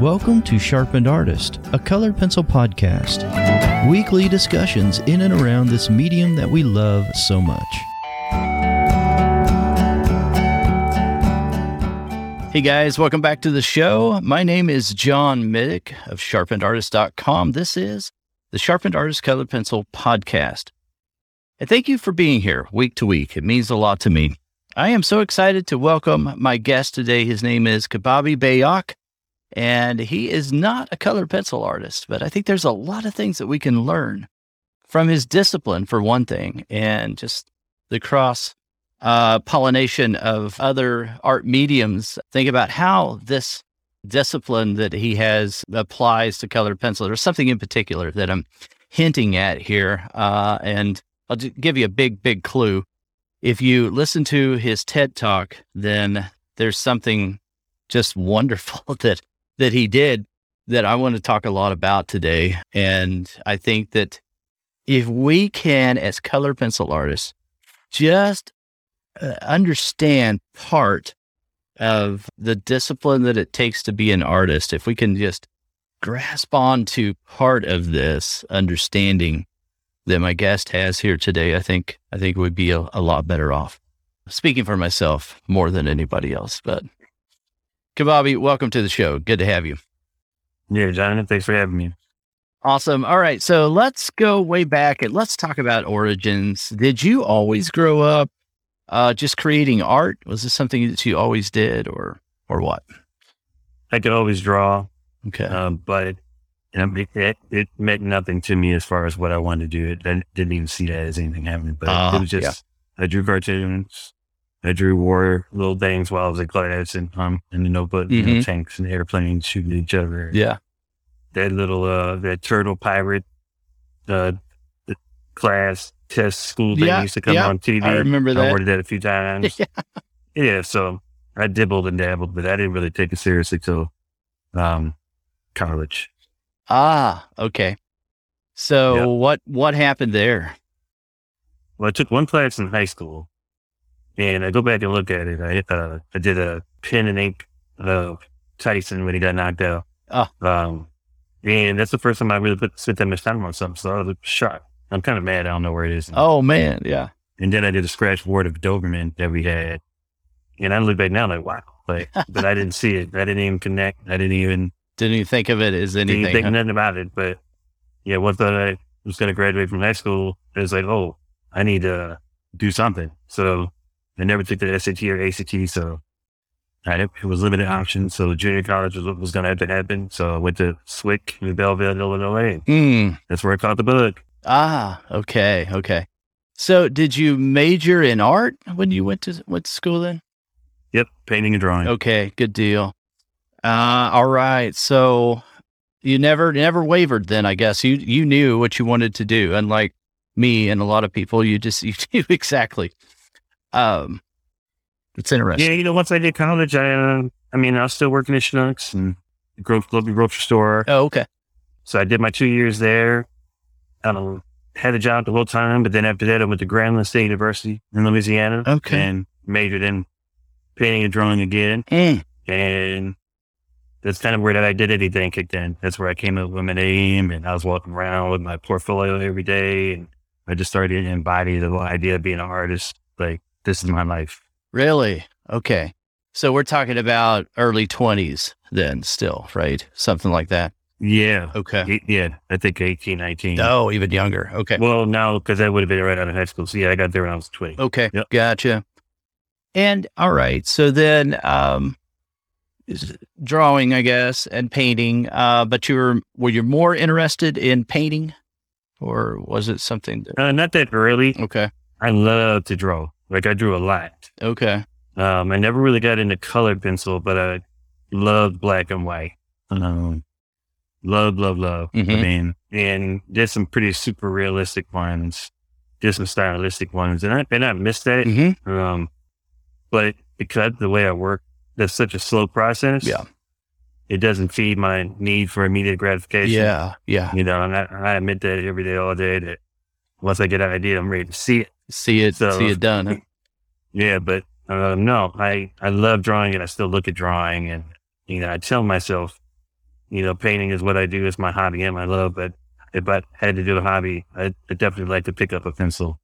Welcome to Sharpened Artist, a colored pencil podcast. Weekly discussions in and around this medium that we love so much. Hey guys, welcome back to the show. My name is John Middick of sharpenedartist.com. This is the Sharpened Artist Colored Pencil podcast. And thank you for being here week to week. It means a lot to me. I am so excited to welcome my guest today. His name is Cbabi Bayoc, and he is not a colored pencil artist, but I think there's a lot of things that we can learn from his discipline, for one thing, and just the cross uh, pollination of other art mediums. Think about how this discipline that he has applies to colored pencil. There's something in particular that I'm hinting at here, uh, and I'll give you a big, big clue if you listen to his TED talk, then there's something just wonderful that that he did that I want to talk a lot about today. And I think that if we can, as color pencil artists, just uh, understand part of the discipline that it takes to be an artist, if we can just grasp on to part of this understanding, that my guest has here today, I think I think we'd be a, a lot better off. Speaking for myself more than anybody else, but Cbabi, welcome to the show. Good to have you. Yeah, Jonathan, thanks for having me. Awesome. All right, so let's go way back and let's talk about origins. Did you always grow up uh, just creating art? Was this something that you always did, or or what? I could always draw. Okay, um, but you know, it, it, meant nothing to me as far as what I wanted to do. It, I didn't even see that as anything happening, but uh, it was just, yeah. I drew cartoons. I drew war little things while I was in class and um in the notebook, mm-hmm. you know, tanks and airplanes shooting each other. Yeah. That little uh that turtle pirate uh class test school thing yeah, used to come yeah, on TV. I remember that. I ordered that a few times. yeah. yeah, so I dibbled and dabbled, but I didn't really take it seriously till um college. Ah, okay. So yep. what what happened there? Well, I took one class in high school, and I go back and look at it. I uh, I did a pen and ink of Tyson when he got knocked out. Oh. Um, and that's the first time I really put spent that much time on something. So I was shocked. I'm kind of mad. I don't know where it is. Now. Oh man, yeah. And then I did a scratch board of Doberman that we had, and I look back now like wow, like but I didn't see it. I didn't even connect. I didn't even didn't even think of it as anything. Didn't think huh? nothing about it. But yeah, once I was going to graduate from high school, it was like, oh, I need to do something. So I never took the SAT or ACT. So I, it was limited options. So junior college was, was going to have to happen. So I went to SWIC in Belleville, Illinois. Mm. That's where I caught the bug. Ah, okay. Okay. So did you major in art when you went to went to school then? Yep, painting and drawing. Okay, good deal. Uh, all right. So you never never wavered then, I guess. You you knew what you wanted to do, unlike me and a lot of people. You just you knew exactly. Um, it's interesting. Yeah, you know, once I did college, I uh, I mean, I was still working at Schnucks and growth global grocery store. Oh, okay. So I did my two years there. Um, had a job the whole time, but then after that, I went to Grambling State University in Louisiana. Okay. And majored in painting and drawing again. Mm. And that's kind of where that identity thing kicked in. That's where I came up with my name and I was walking around with my portfolio every day and I just started to embody the whole idea of being an artist. Like this is my life. Really? Okay. So we're talking about early twenties then still, right? Something like that. Yeah. Okay. Yeah. I think 18, 19. Oh, even younger. Okay. Well, no, because I would have been right out of high school. So yeah, I got there when I was 20. Okay. Yep. Gotcha. And all right. So then, um, drawing, I guess, and painting. Uh, but you were were you more interested in painting, or was it something? That... Uh, not that early. Okay. I love to draw. Like I drew a lot. Okay. Um, I never really got into colored pencil, but I loved black and white. Um, love, love, love. Mm-hmm. I mean, and did some pretty super realistic ones, did some stylistic ones, and I and I missed that. Mm-hmm. Um, but because the way I work, that's such a slow process. Yeah. It doesn't feed my need for immediate gratification. Yeah. Yeah. You know, and I, I admit that every day, all day that once I get an idea, I'm ready to see it. See it, so, see it done. Huh? Yeah. But uh, no, I, I love drawing and I still look at drawing and, you know, I tell myself you know, painting is what I do. It's my hobby and my love. But if I had to do a hobby, I'd, I'd definitely like to pick up a pencil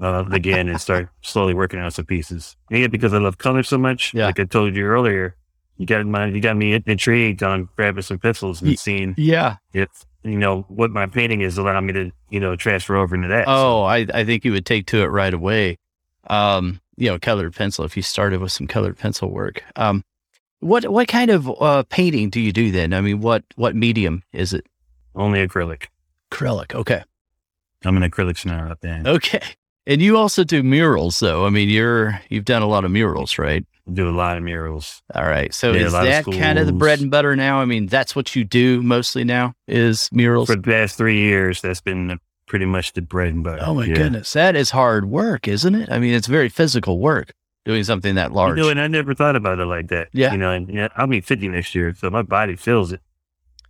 uh, again and start slowly working on some pieces. Yeah, because I love color so much. Yeah. Like I told you earlier, you got my, you got me intrigued on grabbing some pencils and seeing Yeah. if you know what my painting is allowing me to you know transfer over into that. Oh, I, I think you would take to it right away. Um, you know, colored pencil, if you started with some colored pencil work. Um, what, what kind of, uh, painting do you do then? I mean, what, what medium is it? only acrylic. Acrylic. Okay. I'm an acrylic snow up there. Okay. And you also do murals though. I mean, you're, you've done a lot of murals, right? Do a lot of murals. All right. So Yeah, is lot of that kind of the bread and butter now? I mean, that's what you do mostly now is murals. For the past three years, that's been pretty much the bread and butter. Oh my Yeah. goodness. That is hard work, isn't it? I mean, it's very physical work doing something that You large. know, and I never thought about it like that. Yeah. You know, and yeah, I'll be 50 next year, so my body feels it.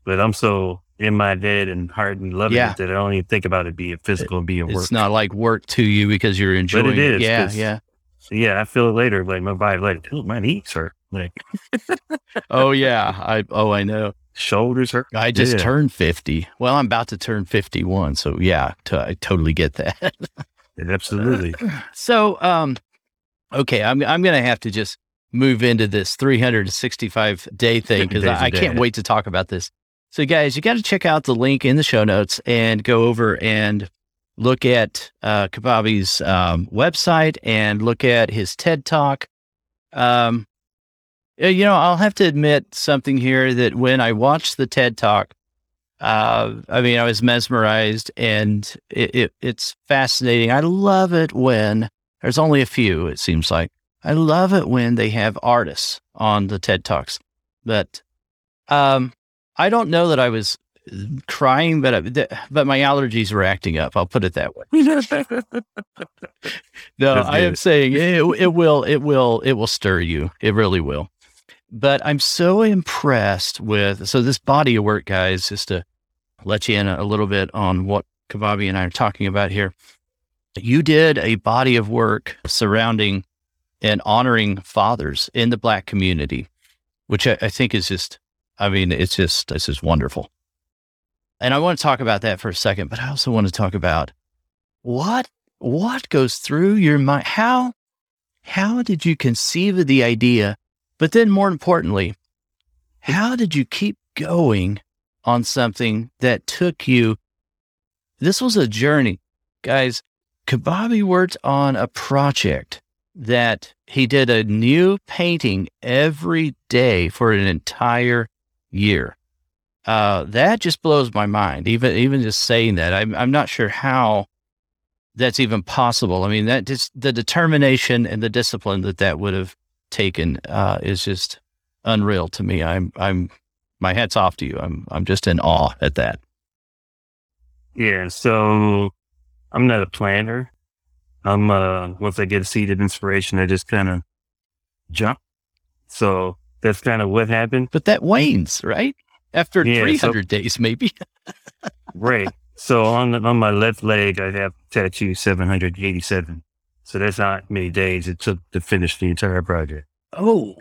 But I'm so in my head and heart and loving Yeah. it that I don't even think about it being physical and being work. it's not like work to you because you're enjoying but it is. Yeah, Yeah. So, yeah, I feel it later. Like my body, like, oh, my knees hurt. Like Oh yeah. I, oh, I know. shoulders hurt. I just Yeah. turned 50. Well, I'm about to turn 51. So yeah, t- I totally get that. Absolutely. So, um, okay, I'm I'm gonna have to just move into this 365 day thing because I, I, can't day. wait to talk about this. So, guys, you got to check out the link in the show notes and go over and look at uh, Cbabi's um, website and look at his TED Talk. Um, uh, you know, I'll have to admit something here that when I watched the TED Talk, uh, I mean, I was mesmerized and it, it, it's fascinating. I love it when there's only a few, it seems like. I love it when they have artists on the TED Talks. But um, I don't know that I was crying, but uh, I, but my allergies were acting up. I'll put it that way. No, I am saying it, it will, it will, it will stir you. It really will. But I'm so impressed with so this body of work, guys. Just to let you in a, a little bit on what Cbabi and I are talking about here. You did a body of work surrounding and honoring fathers in the Black community, which I, I think is just, I mean, it's just, it's just wonderful. And I want to talk about that for a second, but I also want to talk about what what goes through your mind how how did you conceive of the idea but then more importantly how did you keep going on something that took you this was a journey. Guys Cbabi worked on a project that he did a new painting every day for an entire year uh, that just blows my mind even even just saying that i'm, I'm not sure how that's even possible. I mean, that just the determination and the discipline that that would have taken uh, is just unreal to me. I'm, I'm, my hat's off to you. I'm, I'm just in awe at that. Yeah, so I'm not a planner. I'm uh once I get a seed of inspiration, I just kind of jump. So that's kind of what happened. But that wanes, right? After Yeah, so- 300 days, maybe. Right. So on on my left leg, I have tattoo 787. So that's not many days it took to finish the entire project. Oh,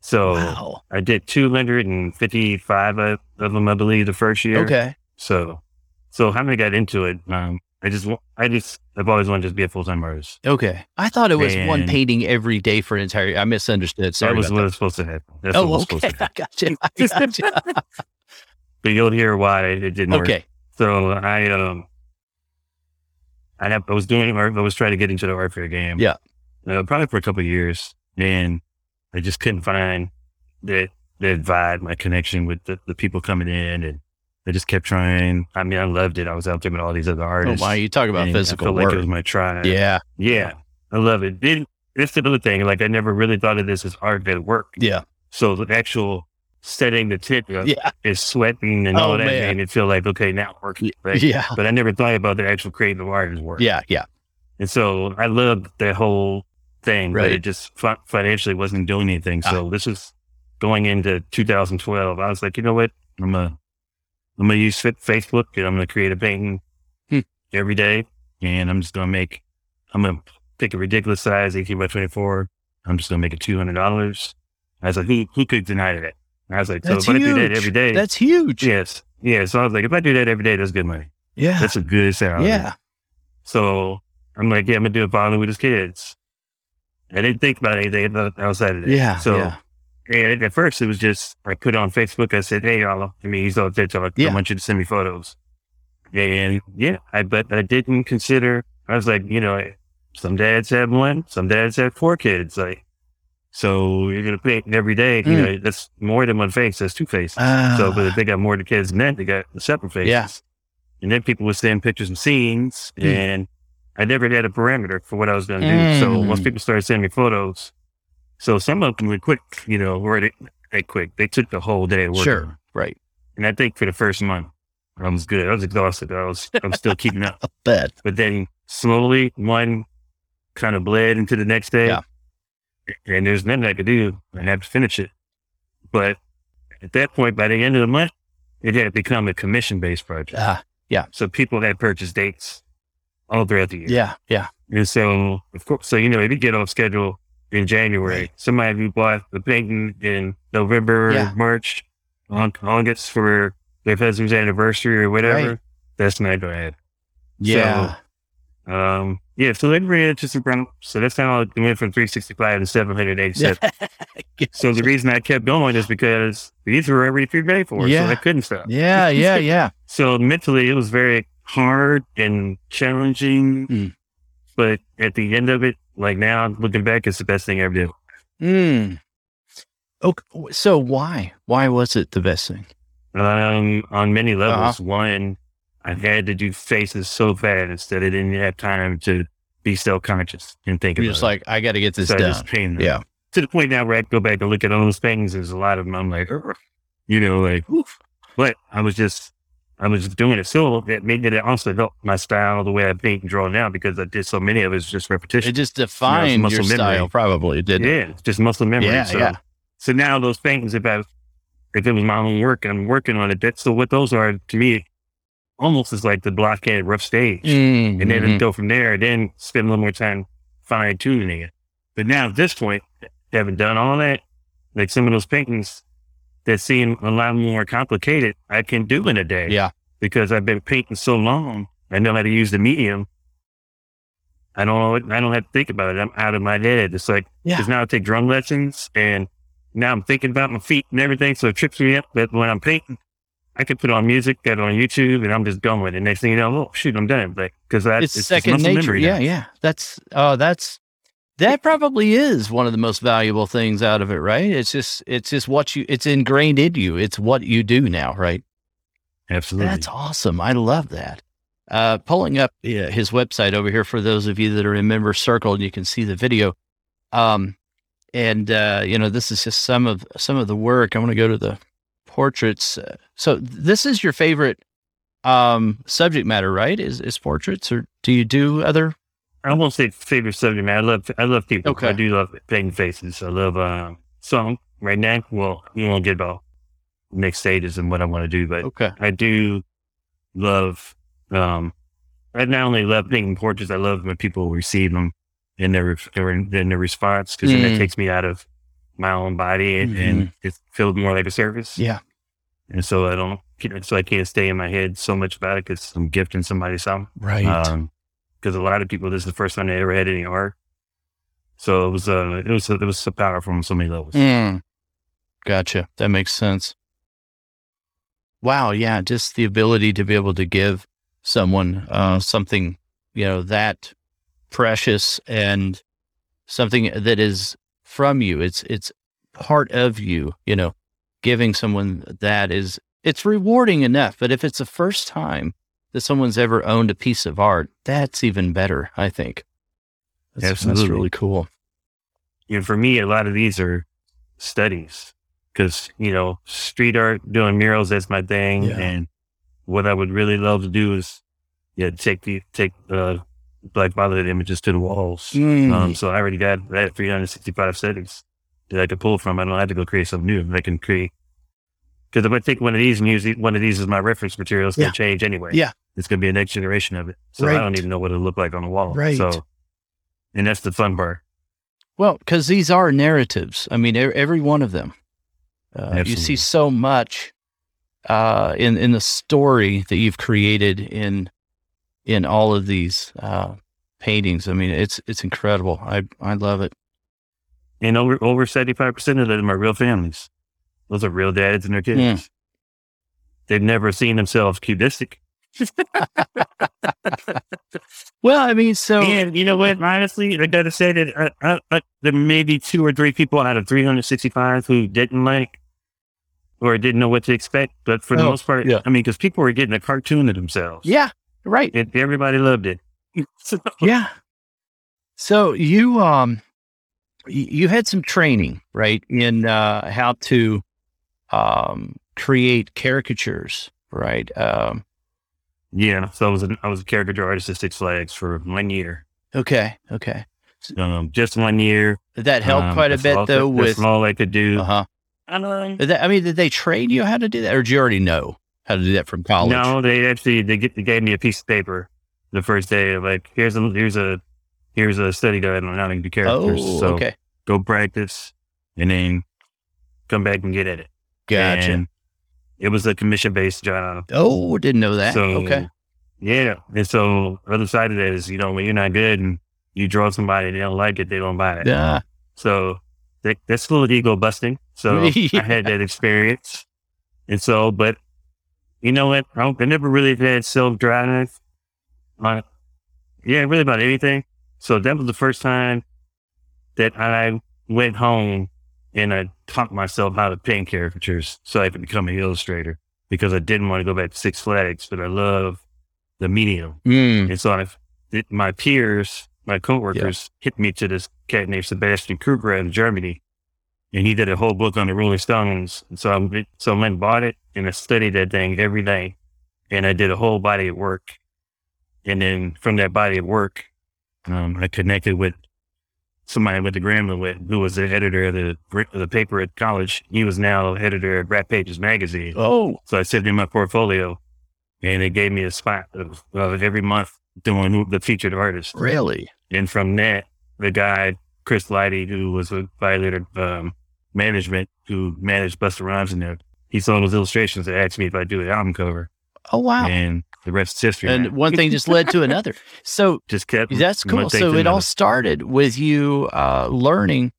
So wow. I did 255 of of them, I believe, the first year. Okay. So, so how many got into it, um, I just, I just, I've always wanted to be a full time artist. Okay. I thought it was one painting every day for an entire. I misunderstood. Sorry. that was what that. was supposed to happen. That's what Oh, supposed okay. to happen. I got you. I got you. But you'll hear why it didn't work. okay. So I, um, I have, I was doing art, I was trying to get into the art fair game. Yeah. Uh, probably for a couple of years. And I just couldn't find that, that vibe, my connection with the, the people coming in. And I just kept trying. I mean, I loved it. I was out there with all these other Oh, artists. my. You talk about and I physical felt work. like it was my tribe. yeah. Yeah. I love it. Then it's the other thing. Like I never really thought of this as art at work. Yeah. So the actual setting the tent up Yeah. is sweating and Oh, all that man. made it feel like, okay, now it's working. Right? Yeah. But I never thought about the actual creative art as work. Yeah. Yeah. And so I loved that whole thing, but Right. Ah. it just fi- financially wasn't doing anything. So this is going into 2012. I was like, you know what? I'm gonna, I'm gonna use Facebook and I'm gonna create a painting Hmm. every day. And I'm just gonna make, I'm gonna pick a ridiculous size, 18 by 24. I'm just gonna make it $200. I was like, who, who could deny that? I was like, That's so if I do that every day, That's huge. yes, yeah. So I was like, if I do that every day, that's good money. Yeah. That's a good salary. yeah. So I'm like, yeah, I'm gonna do it following with his kids. I didn't think about anything outside of that. Yeah. So yeah. And at first it was just I put it on Facebook. I said, hey y'all, I mean he's on TikTok. Yeah. I want you to send me photos. And yeah, I but I didn't consider. I was like, you know, some dads have one, some dads have four kids. Like, so you're gonna paint every day. You Mm. know, that's more than one face. That's two faces. Ah. so, but if they got more than kids than that, they got a separate faces. Yeah. And then people would send pictures and scenes, Mm. and I never had a parameter for what I was going to do. So Mm. once people started sending me photos, so some of them were quick, you know, or they, they quick. They took the whole day of work. Sure. Right. And I think for the first month, I was good. I was exhausted. I was, I'm still keeping up. But then slowly, one kind of bled into the next day. Yeah. And there's nothing I could do. I had to finish it. But at that point, by the end of the month, it had become a commission based project. Ah, yeah So people had purchased dates all throughout the year. yeah. Yeah. And so, of course, so, you know, if you get off schedule in January, Right. somebody who bought the painting in November, Yeah. March, on August for their husband's anniversary or whatever, Right. that's not happen. Yeah. Um, yeah, so they ran just around, so that's how it went from 365 to 787. So the reason I kept going is because these were already pre-paid for, Yeah. so I couldn't stop. yeah. Yeah. Yeah. So mentally, it was very hard and challenging. Mm. But at the end of it, like now looking back, it's the best thing I ever did. Mm. Okay. So why? Why was it the best thing? Um, on many Uh-huh. levels. One, I had to do faces so fast that I didn't have time to be self conscious and think You're about just it. like, I got to get this so done. Yeah. To the point now where I go back and look at all those things, there's a lot of them. I'm like, "Ugh," you know, like, oof. but I was just, I was doing it. So that made it also helped my style, the way I paint and draw now, because I did so many of it, it's just repetition. It just defined muscle your memory. style, probably, it? Yeah, it's just muscle memory. Yeah, so, yeah. so now those things, if I, if it was my own work and I'm working on it, that's so what those are to me, almost is like the blockhead rough stage. Mm, And then mhm. go from there, then spend a little more time fine tuning it. But now at this point, having done all that, like some of those paintings that seem a lot more complicated, I can do in a day yeah. because I've been painting so long. I know how to use the medium. I don't. Know. I don't have to think about it. I'm out of my head. It's like Yeah. because now I take drum lessons, and now I'm thinking about my feet and everything. So it trips me up. But when I'm painting, I can put on music, get on YouTube, and I'm just going. And next thing you know, oh shoot, I'm done. Because that It's, second nature. Yeah. now. Yeah. That's, oh, that's, that probably is one of the most valuable things out of it, right? It's just, it's just what you, it's ingrained in you. It's what you do now, right? Absolutely. That's awesome. I love that. Uh, pulling up uh, his website over here for those of you that are in member circle and you can see the video. Um, and, uh, you know, this is just some of, some of the work. I want to go to the portraits. Uh, so this is your favorite, um, subject matter, right? Is, is portraits or do you do other? I won't say favorite subject man. I love I love people. Okay. I do love painting faces. I love um song right now. Well, we won't get about next stages and what I want to do, but Okay. I do love um I not only love painting portraits, I love when people receive them in their in, their response because then Mm. it takes me out of my own body and, and it feels more like a service. Yeah. And so I don't, so I can't stay in my head so much about it because I'm gifting somebody something. Right. Um, because a lot of people, this is the first time they ever had any art. So it was, uh, it was, it was so powerful on so many levels. Mm. Gotcha. That makes sense. Wow. Yeah. Just the ability to be able to give someone uh, something, you know, that precious and something that is from you. It's, it's part of you, you know, giving someone that is, it's rewarding enough. But if it's the first time that someone's ever owned a piece of art, that's even better, I think. That's, that's Absolutely. really cool. And for me, a lot of these are studies because, you know, street art, doing murals, that's my thing. Yeah. And what I would really love to do is, yeah, take the, take the black violet images to the walls. Mm. Um, so I already got that 365 settings that I could pull from. I don't have to go create something new. I can create. Because if I take one of these and use one of these as my reference material, it's going Yeah. to change anyway. Yeah. It's going to be a next generation of it. So I don't even know what it'll look like on the wall. Right. So, and that's the fun part. Well, because these are narratives. I mean, every one of them. Uh, you see so much uh, in in the story that you've created in in all of these uh, paintings. I mean, it's it's incredible. I I love it. And over over seventy five percent of them are real families. Those are real dads and their kids. Hmm. They've never seen themselves cubistic. Well, I mean, so And you know what? Honestly, I gotta say that uh, uh, uh, there may be two or three people out of 365 who didn't like or didn't know what to expect. But for the Oh, most part, yeah. I mean, because people were getting a cartoon of themselves. yeah, right. And everybody loved it. So- Yeah. So you um you had some training, right, in uh how to um create caricatures, right? Um yeah. So I was, a, I was a caricature artist at Six Flags for one year. okay, okay. Um, just one year. Did that help Um, quite a bit all- though with all I could do. uh-huh. I know. Did that- I mean, did they train you how to do that or did you already know how to do that from college? No, they actually they, get, they gave me a piece of paper the first day. of Like here's a here's a here's a study guide on how to do characters. Oh, so okay. go practice, and then come back and get at it. Gotcha. And it was a commission based job. oh, didn't know that. So okay. yeah, and so the other side of that is you know when you're not good and you draw somebody and they don't like it, they don't buy it. Yeah. So that, that's a little ego busting. So Yeah. I had that experience. And so, but you know what? I, don't- I never really had self drive. Uh, yeah, really about anything. So that was the first time that I went home and I taught myself how to paint caricatures so I could become an illustrator because I didn't want to go back to Six Flags, but I love the medium. Mm. And so I, it, my peers, my coworkers, hit me to this cat named Sebastian Kruger in Germany, and he did a whole book on the Rolling Stones. And so I so I went and bought it, and I studied that thing every day, and I did a whole body of work. And then from that body of work, um, I connected with somebody I went to Grambling with, who was the editor of the of the paper at college. He was now editor at Rap Pages magazine. Oh, So I sent him my portfolio and they gave me a spot of, of every month doing the featured artist. really? And from that, the guy, Chris Lighty, who was a violator um, management, who managed Busta Rhymes in there, he saw those illustrations and asked me if I'd do the album cover. Oh, wow. And the rest is history. And man. one thing just led to another. So just kept. That's cool. So it all started with you uh, learning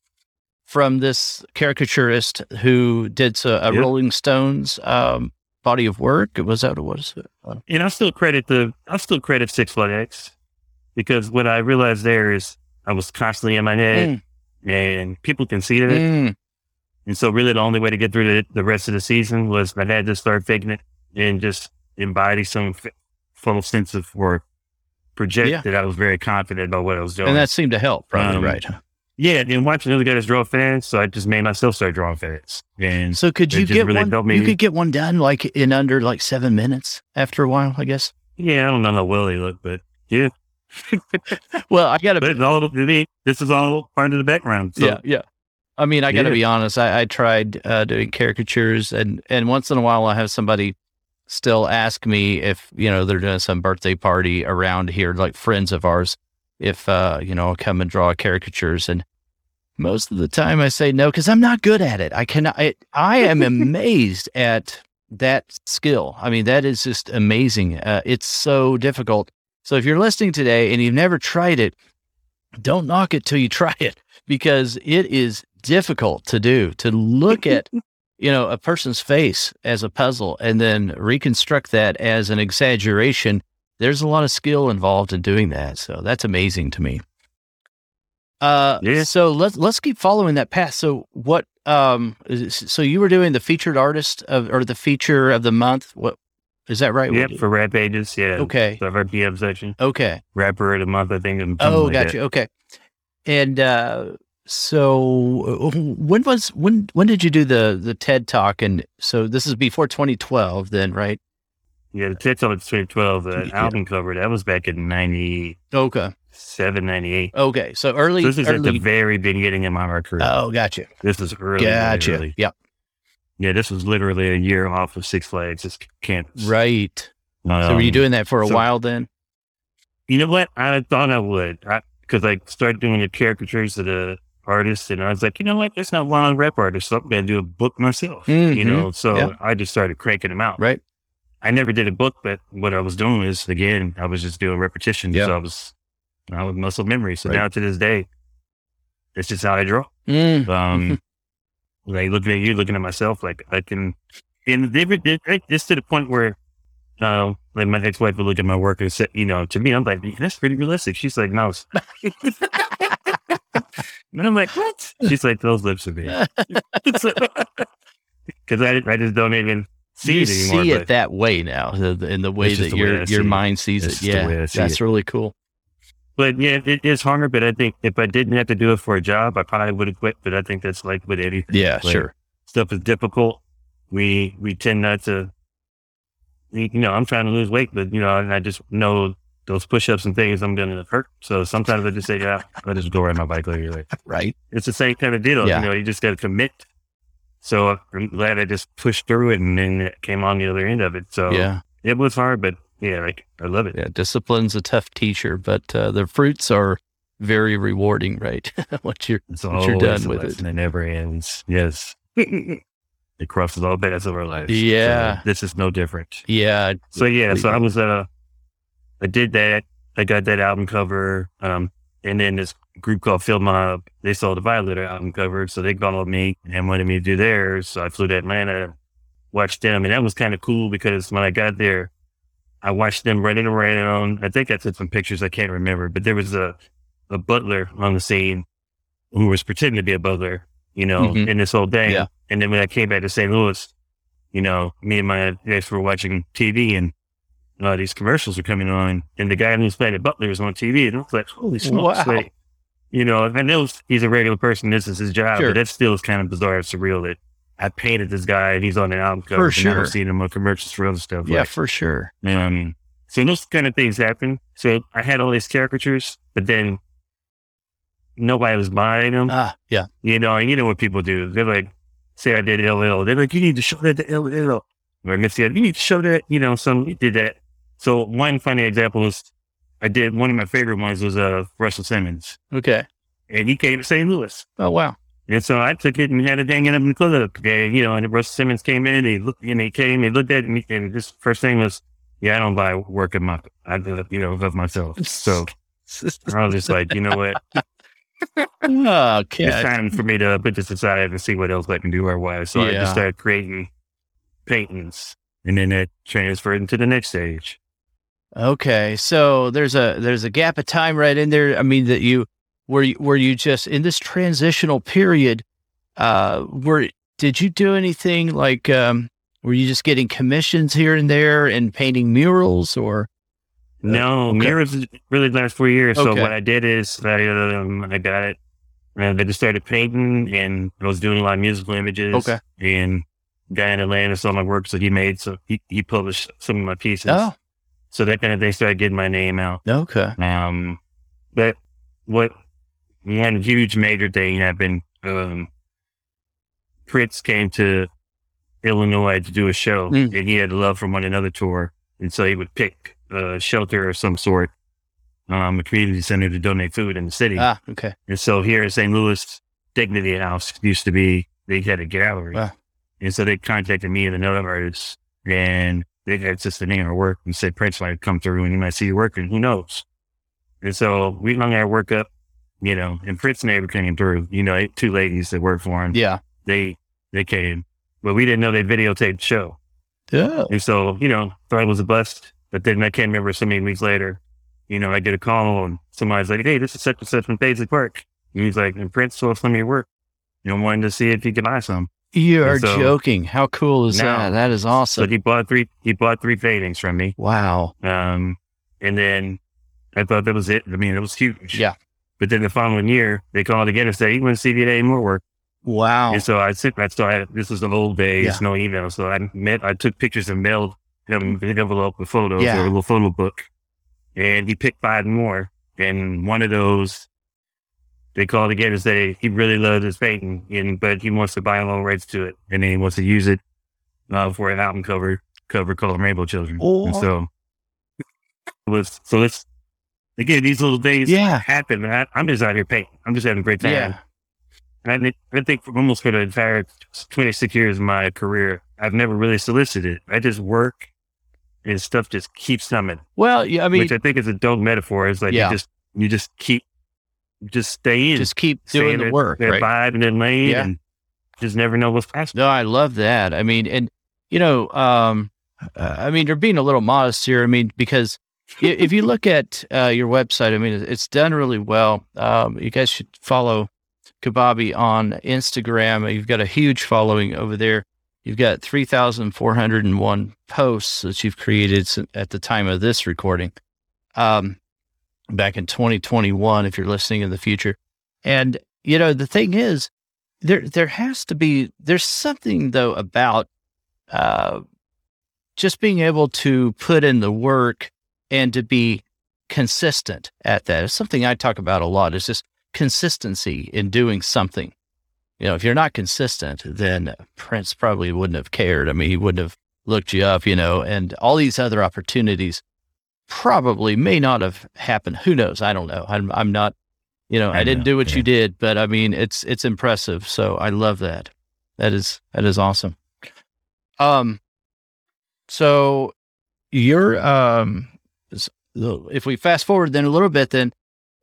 from this caricaturist who did so, a Yep. Rolling Stones um, body of work. It was that what was it? Uh, And I still credit the, I still credit Six Flags because what I realized there is I was constantly in my head and people can see that. mm, And so really the only way to get through the, the rest of the season was I had to start faking it and just embody some f- full sense of or project Yeah. that I was very confident about what I was doing. and that seemed to help, probably, Um, right? yeah, and watching other guys draw fans, so I just made myself start drawing fans. And So could you get really one? You could get one done like in under like seven minutes after a while, I guess. yeah, I don't know how well they look, but yeah. Well, I got to But it's all, I mean, this is all part of the background. So yeah, yeah. I mean, I got to Yeah. be honest. I, I tried uh, doing caricatures, and and once in a while, I have somebody still ask me if you know they're doing some birthday party around here, like friends of ours, if uh, you know come and draw caricatures, and most of the time I say no because I'm not good at it. I cannot. I, I am amazed at that skill. I mean, that is just amazing. Uh, it's so difficult. So if you're listening today and you've never tried it, don't knock it till you try it because it is difficult to do to look at you know a person's face as a puzzle and then reconstruct that as an exaggeration there's a lot of skill involved in doing that so that's amazing to me uh Yeah. so let's let's keep following that path so what um is, so you were doing the featured artist of or the feature of the month what is that right Yep, What- for rap pages, yeah. okay So our PM section, okay rapper of the month, I think. Oh, like got that. you. Okay. And uh, so, uh, when was when when did you do the the TED talk? And so this is before 2012, then, right? Yeah, the TED Talk was 2012, the Yeah. album cover, that was back in 90. Okay. 98. Okay. So early. So this is at the very beginning of my career. oh, gotcha. this is early. Gotcha. early. Yep. Yeah, this was literally a year off of Six Flags. This campus. Right. So were you Um, doing that for a so- while then? You know what? I thought I would because I started doing the caricatures of the artist. And I was like, you know what? There's not one rap artist. So I'm going to do a book myself, you Mhm. know? So Yeah. I just started cranking them out. Right. I never did a book, but what I was doing is, again, I was just doing repetition. Yeah. So I was, I was muscle memory. So Right. now to this day, it's just how I draw. Mm. Um, like looking at you, looking at myself, like I can, and they were they- right, just to the point where, uh, like my ex-wife would look at my work and say, you know, to me, I'm like, that's pretty realistic. She's like, no. and I'm like, what? She's like, those lips are me. Because I, I just don't even see you it anymore. see it that way now, in the way that the your I your see it. mind sees It's it. Yeah, way that's it. really cool. But yeah, it is hard. But I think if I didn't have to do it for a job, I probably would have quit. But I think that's like with anything. Yeah, Like, sure. Stuff is difficult. We we tend not to. You know, I'm trying to lose weight, but you know, and I just know those push-ups and things I'm going to hurt. So sometimes I just say, yeah, I just go ride my bike later. Like Right. it's the same kind of deal. Yeah. You know, you just got to commit. So I'm glad I just pushed through it and then it came on the other end of it. So Yeah. it was hard, but yeah, like I love it. Yeah. Discipline's a tough teacher, but uh, the fruits are very rewarding, right? Once you're It's Once you're done with it. And It never ends. Yes. it crosses all paths of our lives. Yeah. So this is no different. yeah. So yeah, so I was uh I did that. I got that album cover. Um and then this group called Field Mob, they saw the Violator album cover, so they called me and wanted me to do theirs. So I flew to Atlanta, watched them, and that was kind of cool because when I got there, I watched them running around. I think I took some pictures, I can't remember, but there was a a butler on the scene who was pretending to be a butler, you know, Mhm. in this whole thing. Yeah. And then when I came back to St. Louis, you know, me and my ex were watching TV and uh, these commercials are coming on, and the guy who's playing the butler is on TV, and I was like, "Holy smokes!" Wow. Like, you know, I know he's a regular person. This is his job, Sure. but that still is kind of bizarre and surreal that I painted this guy and he's on an album cover. For and sure. I'm seeing him on commercials for other stuff. Yeah, Like, for sure. um, so those kind of things happen. So I had all these caricatures, but then nobody was buying them. Ah, yeah. You know, and you know what people do. They're like, say I did LL. They're like, you need to show that to LL. Or Missy, you need to show that, you know, some did that. So one funny example is I did one of my favorite ones was uh Russell Simmons. Okay. And he came to St. Louis. Oh, wow. And so I took it and had it hanging up in the club. And, you know, and Russell Simmons came in, he looked, and he came, he looked at me and, he- and his first thing was, yeah, I don't buy work of my, I do you know, of myself. So I was just like, you know what? okay. It's time for me to put this aside and see what else I can do or why. So I just started creating paintings and then it transferred into the next stage. Okay, so there's a there's a gap of time right in there. I mean that you were you were you just in this transitional period. Uh, were did you do anything like um, were you just getting commissions here and there and painting murals or No, okay. mirrors really last four years. So what I did is I, um, I got it and I just started painting and I was doing a lot of musical images. Okay. And guy in Atlanta saw my work, so he made, so he, he published some of my pieces. oh So that kind of thing started getting my name out. okay Um, but what one huge major thing happened, um, Prince came to Illinois to do a show Mm. and he had love from one another tour. And so he would pick a shelter of some sort, um, a community center to donate food in the city. ah okay And so here in St. Louis, Dignity House used to be, they had a gallery. Wow. And so they contacted me and another artist and they had just the name of our work and said Prince might come through and he might see you working. Who knows? And so we hung our work up, you know, and Prince never came through. You know, two ladies that worked for him, yeah they they came. But we didn't know they videotaped the show. Yeah. And so, you know, thought it was a bust. But then I can't remember so many weeks later, you know, I get a call and somebody's like, Hey, this is such and such from Paisley Park. And he's like, and Prince saw some of your work. You know, wanted to see if he could buy some. You are so- joking how cool is Now- that that is awesome. So he bought three he bought three paintings from me. wow Um and then I thought that was it. I mean, it was huge. Yeah. But then the following year, they called again and said, "You want to see if you had any more work?" wow And so I sent. I so I, this was the old days, Yeah. no email. So I met. I took pictures and mailed him an envelope with photos Yeah. or a little photo book, and he picked five more. And one of those, they called again and say he really loves his painting, and but he wants to buy all rights to it, and then he wants to use it uh, for an album cover cover called Rainbow Children. Oh. And so was so it's again these little things Yeah. happen. I, I'm just out here painting. I'm just having a great time. yeah I, think- I think for almost for the entire 26 years of my career, I've never really solicited. I just work and stuff just keeps coming, Well, yeah, I mean, which I think is a dope metaphor. It's like Yeah. you just, you just keep, just stay in, just keep doing the that- work, that right? vibe and lane Yeah. and just never know what's possible. No, I love that. I mean, and you know, um, uh, I mean, you're being a little modest here. I mean, because if you look at uh, your website, I mean, it's done really well. Um, you guys should follow Cbabi on Instagram. You've got a huge following over there. You've got 3,401 posts that you've created at the time of this recording. Um, back in 2021, if you're listening in the future. And, you know, the thing is, there there has to be there's something though about uh, just being able to put in the work and to be consistent at that. It's something I talk about a lot. It's just consistency in doing something. You know, if you're not consistent, then Prince probably wouldn't have cared. I mean, he wouldn't have looked you up, you know, and all these other opportunities probably may not have happened. Who knows? I don't know. I'm, I'm not, you know, I, I didn't know, do what yeah. you did, but I mean, it's, it's impressive. So I love that. That is, that is awesome. Um, so you're, um, if we fast forward then a little bit, then,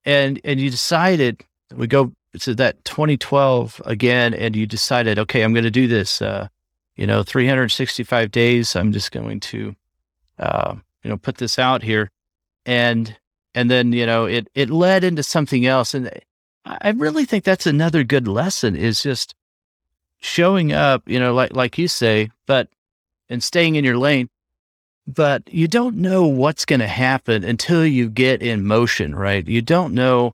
and, and you decided we go to that 2012 again, and you decided, okay, I'm going to do this, uh, you know, 365 days. I'm just going to, uh, you know, put this out here. And, and then, you know, it, it led into something else. And I really think that's another good lesson is just showing up, you know, like, like you say, but, and staying in your lane, but you don't know what's going to happen until you get in motion, right? You don't know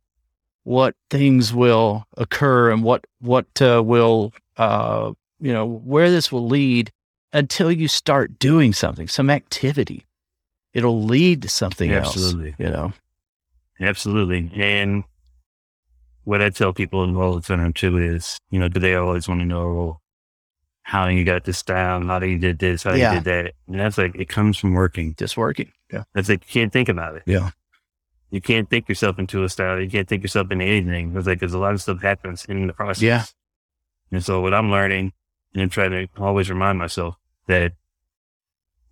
what things will occur and what, what, uh, will, uh, you know, where this will lead until you start doing something, some activity. It'll lead to something Absolutely. else, you know? Absolutely. And what I tell people all the time too is, you know, do they always want to know how you got this down, how you did this, how Yeah. you did that. And that's like, it comes from working. Just working. Yeah. That's like, you can't think about it. Yeah. You can't think yourself into a style. You can't think yourself into anything. It's like, there's a lot of stuff happens in the process. Yeah. And so what I'm learning and I'm trying to always remind myself that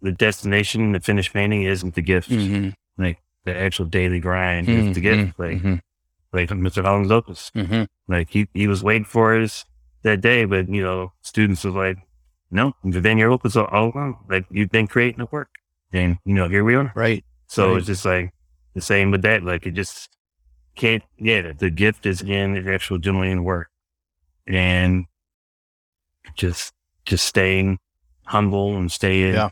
the destination, the finished painting isn't the gift. Mm-hmm. Like the actual daily grind is the gift. Like, mm-hmm. like Mr. Holland's Opus. Mm-hmm. Like he, he was waiting for us that day, but you know, students was like, no, you've been your opus all, all along. Like you've been creating the work. And you know, here we are. Right. So Right. it's just like the same with that. Like it just can't, yeah, the gift is in the actual genuine work and just, just staying humble and staying Yeah.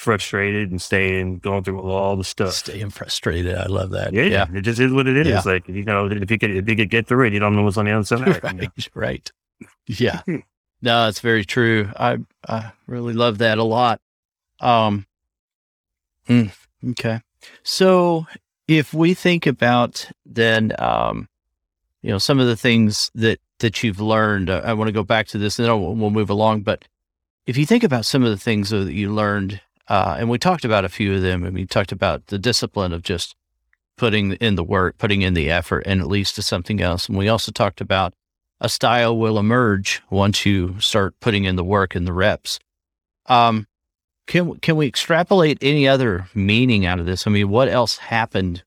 Frustrated and staying going through all the stuff. Staying frustrated. I love that. Yeah, Yeah. it just is what it is. Yeah. Like you know, if you could if you could get through it, you don't know what's on the other side. you know? right. Right. Yeah. no, it's very true. I I really love that a lot. Um. hmm, okay. So if we think about then, um, you know, some of the things that that you've learned, uh, I want to go back to this, and then we'll, we'll move along. But if you think about some of the things that you learned, uh, and we talked about a few of them. and we talked about the discipline of just putting in the work, putting in the effort, and it leads to something else. And we also talked about a style will emerge once you start putting in the work and the reps. Um, can can we extrapolate any other meaning out of this? I mean, what else happened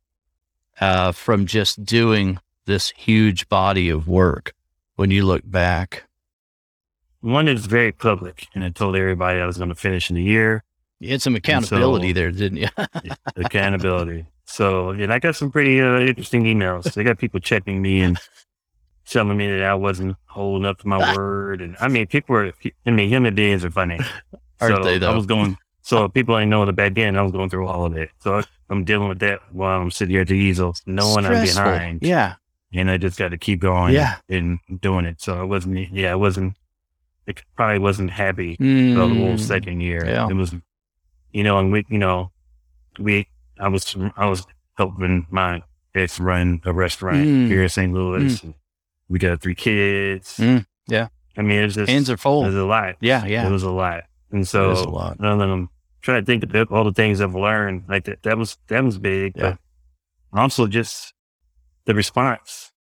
uh, from just doing this huge body of work when you look back? One is very public, and I told everybody I was going to finish in a year. You had some accountability so- there, didn't you? Accountability. So, and I got some pretty uh, interesting emails. They got people checking me and telling me that I wasn't holding up to my word. And I mean, people were. I mean, human beings are funny. Aren't so they, though? I was going. So people ain't know the back end. I was going through all of it. So I- I'm dealing with that while I'm sitting here at the easel, knowing I'm Stressful. behind. Yeah, and I just got to keep going Yeah. and doing it. So I wasn't, yeah, I wasn't, it probably wasn't happy for the whole Mm, second year. yeah. It was, you know, and we, you know, we, I was, I was helping my ex run a restaurant Mm. here in St. Louis. And we got three kids. Mm, yeah. I mean, it's just, hands are full. it was a lot. Yeah, Yeah. It was a lot. And It so, is a lot. than I'm trying to think of all the things I've learned, like that, that was, that was big. Yeah. But also just the response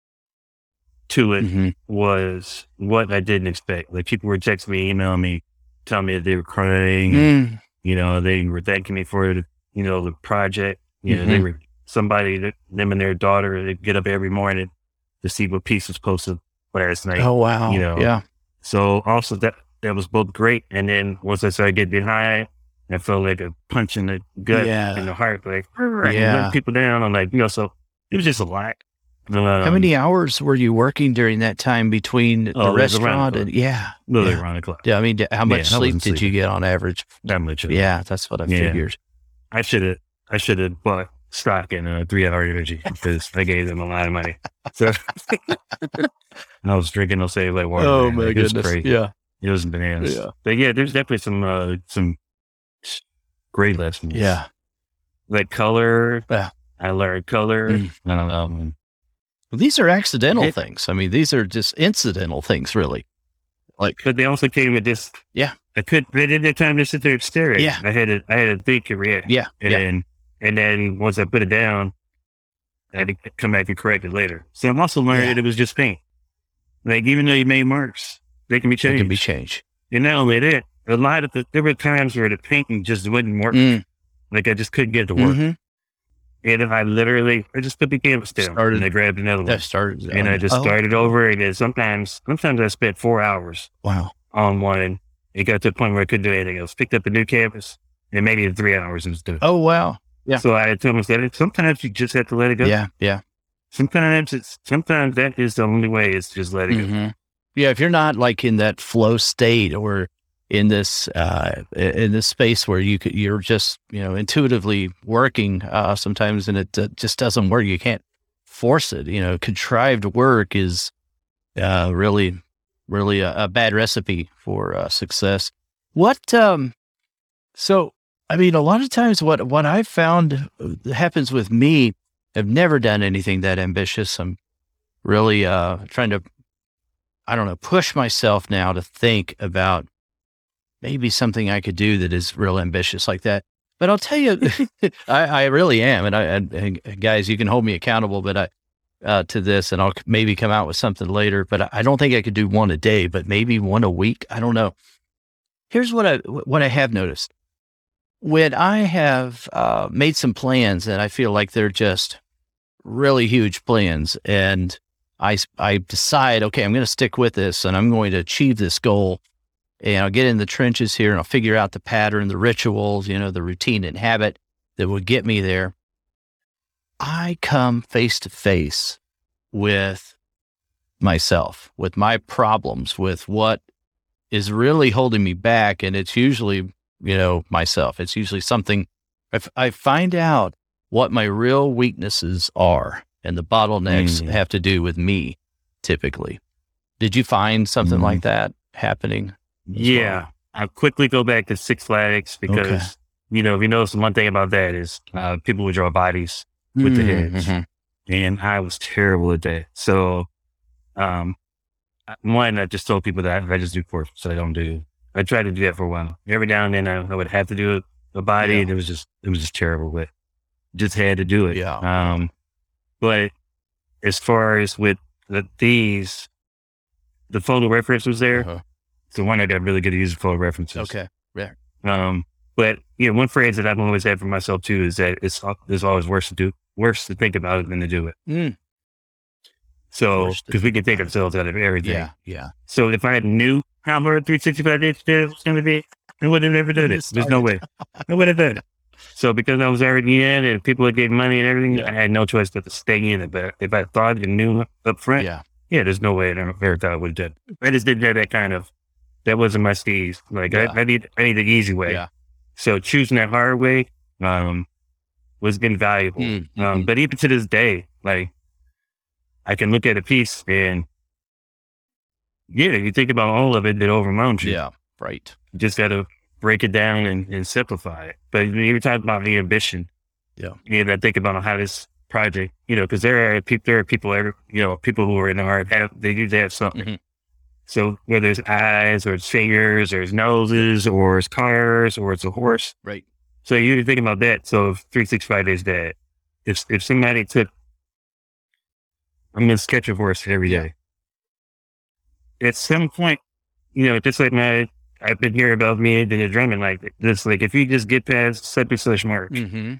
to it Mhm. was what I didn't expect. Like people were texting me, emailing me, telling me that they were crying. Mm. You know, they were thanking me for the, you know, the project. You know, they Mhm. were somebody that them and their daughter. They get up every morning to see what piece was posted last night. Oh wow. you know, yeah. So also that that was both great. And then once I started getting behind, I felt like a punch in the gut Yeah. and the heart, like and Yeah. letting people down. I'm like, you know, so it was just a lot. How Um, many hours were you working during that time between the Oh, the restaurant and yeah? Literally yeah. around the clock. Yeah, I mean, how much I sleep did you get on average? That much. Yeah, that's what I Yeah. figured. I should have. I should have bought stock in uh, three hour energy because I gave them a lot of money. So I was drinking those save like water. Oh man. my Like, it was goodness. crazy. Yeah. It was bananas. Yeah. But yeah, there's definitely some uh, some great lessons. Yeah. like color. Yeah. I learned color. Mm. I don't know. These are accidental It- things. I mean, these are just incidental things, really. Like, But they also came with this. Yeah. I could. They didn't have time to sit there and stare at. Yeah. I had to. I had think and react. yeah, And yeah, then, and then once I put it down, I had to come back and correct it later. So I'm also learning Yeah. that it was just paint. Like even though you made marks, they can be changed. They can be changed. and not only that, a lot of the there were times where the painting just wouldn't work. Mm, Like I just couldn't get it to work. mhm. And then I literally, I just put the canvas down Started- and I grabbed another one. That started. and I just oh, started over. And then sometimes, sometimes I spent four hours Wow. on one. And it got to the point where I couldn't do anything else. Picked up a new canvas and maybe in three hours it was done. Oh, wow. yeah. So I told myself, sometimes you just have to let it go. Yeah, yeah. Sometimes it's, sometimes that is the only way is just let it go. Mhm. Yeah, if you're not like in that flow state or in this uh in this space where you could you're just you know intuitively working uh sometimes and it uh, just doesn't work. You can't force it. You know contrived work is uh really really a, a bad recipe for uh, success. What um so i mean a lot of times what what i've found happens with me i've never done anything that ambitious. I'm really trying to I don't know, push myself now to think about maybe something I could do that is real ambitious like that. But I'll tell you, I, I really am. And I, and, guys, you can hold me accountable, but I, uh, to this and I'll maybe come out with something later, but I, I don't think I could do one a day, but maybe one a week. I don't know. Here's what I, what I have noticed when I have, uh, made some plans and I feel like they're just really huge plans and I I decide, okay, I'm going to stick with this and I'm going to achieve this goal. And I'll get in the trenches here and I'll figure out the pattern, the rituals, you know, the routine and habit that will get me there. I come face to face with myself, with my problems, with what is really holding me back. And it's usually, you know, myself. It's usually something I, f- I find out what my real weaknesses are and the bottlenecks Mm. have to do with me typically. Did you find something Mm. like that happening? Yeah. I quickly go back to Six Flags because, Okay. you know, if you notice one thing about that is uh, people would draw bodies with the heads. Mhm. and I was terrible at that. So, um, one, I just told people that I, just do portraits, so I don't do. I tried to do that for a while. Every now and then, I, I would have to do a, a body, Yeah. and it was just it was just terrible, but just had to do it. Yeah. Um, but as far as with the, these, the photo reference was there. Uh-huh. So one, I got really good at using photo references. Okay. Um, but you know, one phrase that I've always had for myself too is that it's it's always worse to do worse to think about it than to do it. Mm. So because we can it. ourselves out of everything. Yeah. Yeah. So if I had knew how hard 365 days today was going to be, I would have never done it. There's no way. I would have done it. So because I was already in and people had gave money and everything, Yeah. I had no choice but to stay in it. But if I thought and knew up front, yeah, Yeah. there's no way I ever thought I would have done it. I just didn't have that kind of, that wasn't my steez. Like Yeah. I, I need, I need the easy way. Yeah. So choosing that hard way, um, was invaluable. Mm, Um, mhm. but even to this day, like I can look at a piece and yeah, you think about all of it, it overwhelms you. Yeah. Right. You just got to break it down and, and simplify it. But you talk about the ambition. Yeah. You know, I think about how this project, you know, because there are people, there are people, you know, people who are in the art have they usually have something. Mhm. So whether it's eyes or it's fingers or it's noses or it's cars or it's a horse, Right. so you're thinking about that. So if 365 days dead, if if somebody took, I'm gonna sketch a horse every day. At some point, you know, just like my, I've been hearing about me and the dreaming, like this, like if you just get past such and such mark, Mm-hmm.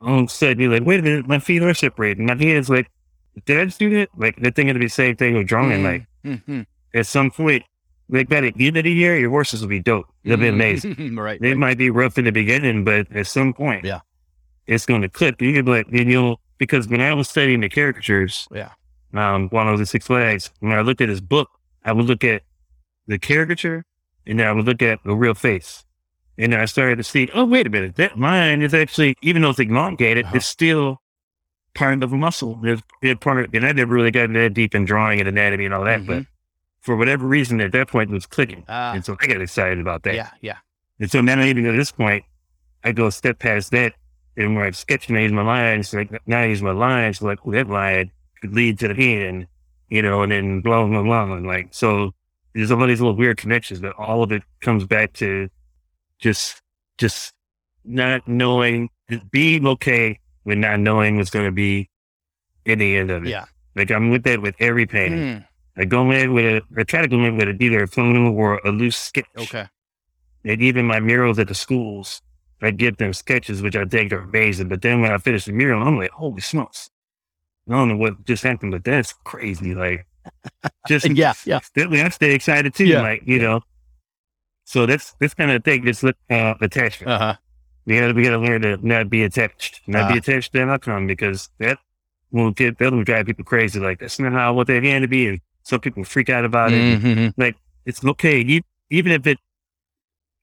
all of a sudden you're like, wait a minute, my feet are separated. My hands like, did I just do that? Like the thing thinking to be the same thing with drawing. Like Mm-hmm. At some point, like by the end of the year, your horses will be dope. They'll be amazing. Mm-hmm. right. They right. might be rough in the beginning, but at some point, Yeah. it's going to clip. You can be like, and you'll because when I was studying the caricatures, Yeah. um, while I was at Six Flags, when I looked at his book, I would look at the caricature, and then I would look at the real face, and I started to see, oh wait a minute, that line is actually, even though it's elongated, Uh-huh. it's still part of a muscle. It's, it's part of, and I never really got that deep in drawing and anatomy and all that, but for whatever reason, at that point, it was clicking. Ah, and so I got excited about that. yeah. Yeah. And so now even at this point, I go a step past that and where I'm sketching, I use my lines. Like now I use my lines, like oh, that line could lead to the hand, you know, and then blah, blah, blah. And like, so there's all these little weird connections, but all of it comes back to just, just not knowing, being okay with not knowing what's going to be in the end of it. Yeah. Like I'm with that with every painting. Mm, I go in with a, I try to go in with a, either a photo or a loose sketch okay. and even my murals at the schools, I give them sketches, which I think are amazing. But then when I finish the mural, I'm like, holy smokes. I don't know what just happened, but that's crazy. Like, just, Yeah. Yeah. that, I stay excited too. Yeah. Like, you know, so that's, this kind of thing, this uh, attachment. Uh huh. We gotta, we gotta learn to not be attached, not be Ah. attached to an outcome because that will get, that'll drive people crazy. Like, that's not how I want that hand to be. And some people freak out about it. Like It's okay. Even if it,